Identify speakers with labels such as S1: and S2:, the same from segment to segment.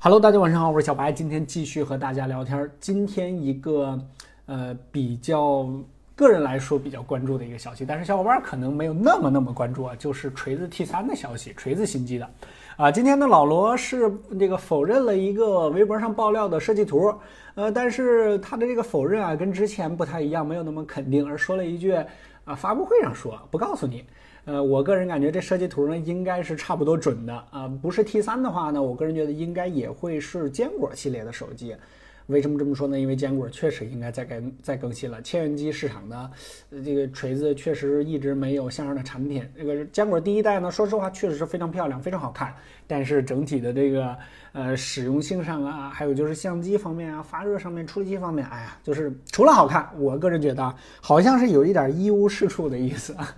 S1: Hello，大家晚上好，我是小白，今天继续和大家聊天。今天一个呃比较个人来说比较关注的一个消息，但是小伙伴可能没有那么那么关注啊，就是锤子 T 三的消息，锤子新机的啊。今天呢，老罗是这个否认了一个微博上爆料的设计图，呃，但是他的这个否认啊跟之前不太一样，没有那么肯定，而说了一句啊，发布会上说不告诉你。呃，我个人感觉这设计图呢应该是差不多准的啊，不是 T 三的话呢，我个人觉得应该也会是坚果系列的手机。为什么这么说呢？因为坚果确实应该再更再更新了。千元机市场呢，这个锤子确实一直没有像样的产品。这个坚果第一代呢，说实话确实是非常漂亮，非常好看，但是整体的这个呃使用性上啊，还有就是相机方面啊、发热上面、处理器方面，哎呀，就是除了好看，我个人觉得好像是有一点一无是处的意思。啊，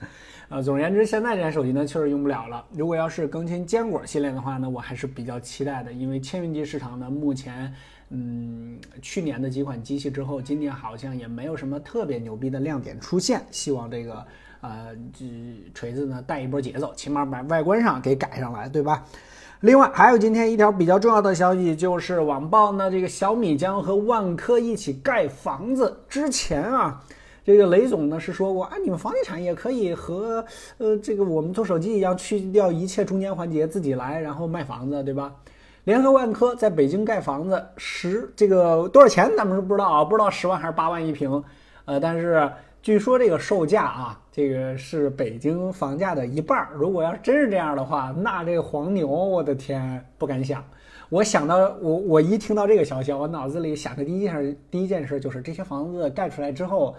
S1: 呃总而言之，现在这台手机呢确实用不了了。如果要是更新坚果系列的话呢，我还是比较期待的，因为千元机市场呢，目前，嗯，去年的几款机器之后，今年好像也没有什么特别牛逼的亮点出现。希望这个呃，这锤子呢带一波节奏，起码把外观上给改上来，对吧？另外，还有今天一条比较重要的消息，就是网曝呢，这个小米将和万科一起盖房子。之前啊。这个雷总呢是说过啊，你们房地产也可以和呃这个我们做手机一样，去掉一切中间环节，自己来，然后卖房子，对吧？联合万科在北京盖房子，十这个多少钱咱们是不知道啊，不知道十万还是八万一平，呃，但是据说这个售价啊，这个是北京房价的一半。如果要是真是这样的话，那这个黄牛，我的天，不敢想。我想到我我一听到这个消息，我脑子里想的第一件事，第一件事就是这些房子盖出来之后。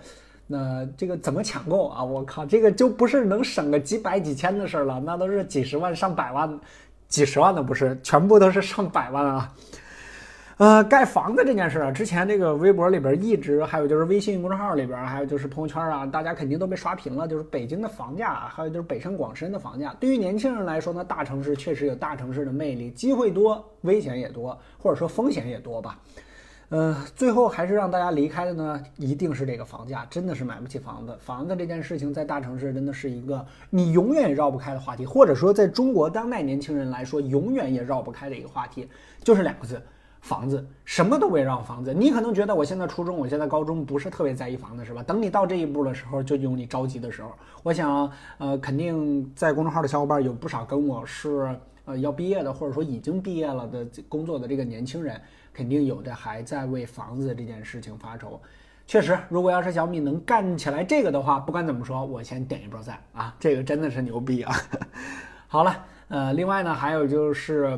S1: 那这个怎么抢购啊？我靠，这个就不是能省个几百几千的事儿了，那都是几十万上百万，几十万的不是，全部都是上百万啊！呃，盖房子这件事啊，之前这个微博里边一直，还有就是微信公众号里边，还有就是朋友圈啊，大家肯定都被刷屏了。就是北京的房价啊，还有就是北上广深的房价，对于年轻人来说呢，大城市确实有大城市的魅力，机会多，危险也多，或者说风险也多吧。呃，最后还是让大家离开的呢，一定是这个房价，真的是买不起房子。房子这件事情在大城市真的是一个你永远也绕不开的话题，或者说在中国当代年轻人来说，永远也绕不开的一个话题，就是两个字：房子。什么都围绕房子。你可能觉得我现在初中，我现在高中不是特别在意房子，是吧？等你到这一步的时候，就有你着急的时候。我想，呃，肯定在公众号的小伙伴有不少跟我是呃要毕业的，或者说已经毕业了的工作的这个年轻人。肯定有的还在为房子这件事情发愁。确实，如果要是小米能干起来这个的话，不管怎么说，我先点一波赞啊！这个真的是牛逼啊！好了，呃，另外呢，还有就是。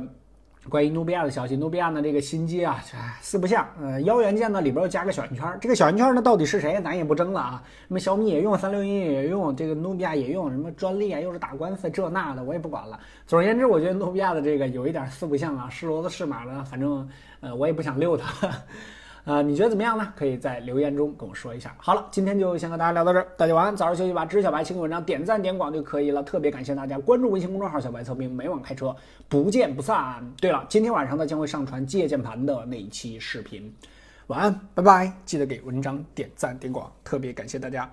S1: 关于努比亚的消息，努比亚呢这个新机啊，四不像，呃，腰元件呢里边又加个小圆圈，这个小圆圈呢到底是谁，咱也不争了啊。什么小米也用，三六零也用，这个努比亚也用，什么专利啊，又是打官司这那的，我也不管了。总而言之，我觉得努比亚的这个有一点四不像啊，是骡子是马的，反正呃我也不想遛它。啊，你觉得怎么样呢？可以在留言中跟我说一下。好了，今天就先和大家聊到这儿，大家晚安，早上休息吧。知识小白新文章，点赞点广就可以了。特别感谢大家关注微信公众号“小白测评”，每晚开车不见不散。对了，今天晚上呢将会上传借键盘的那一期视频。晚安，拜拜，记得给文章点赞点广，特别感谢大家。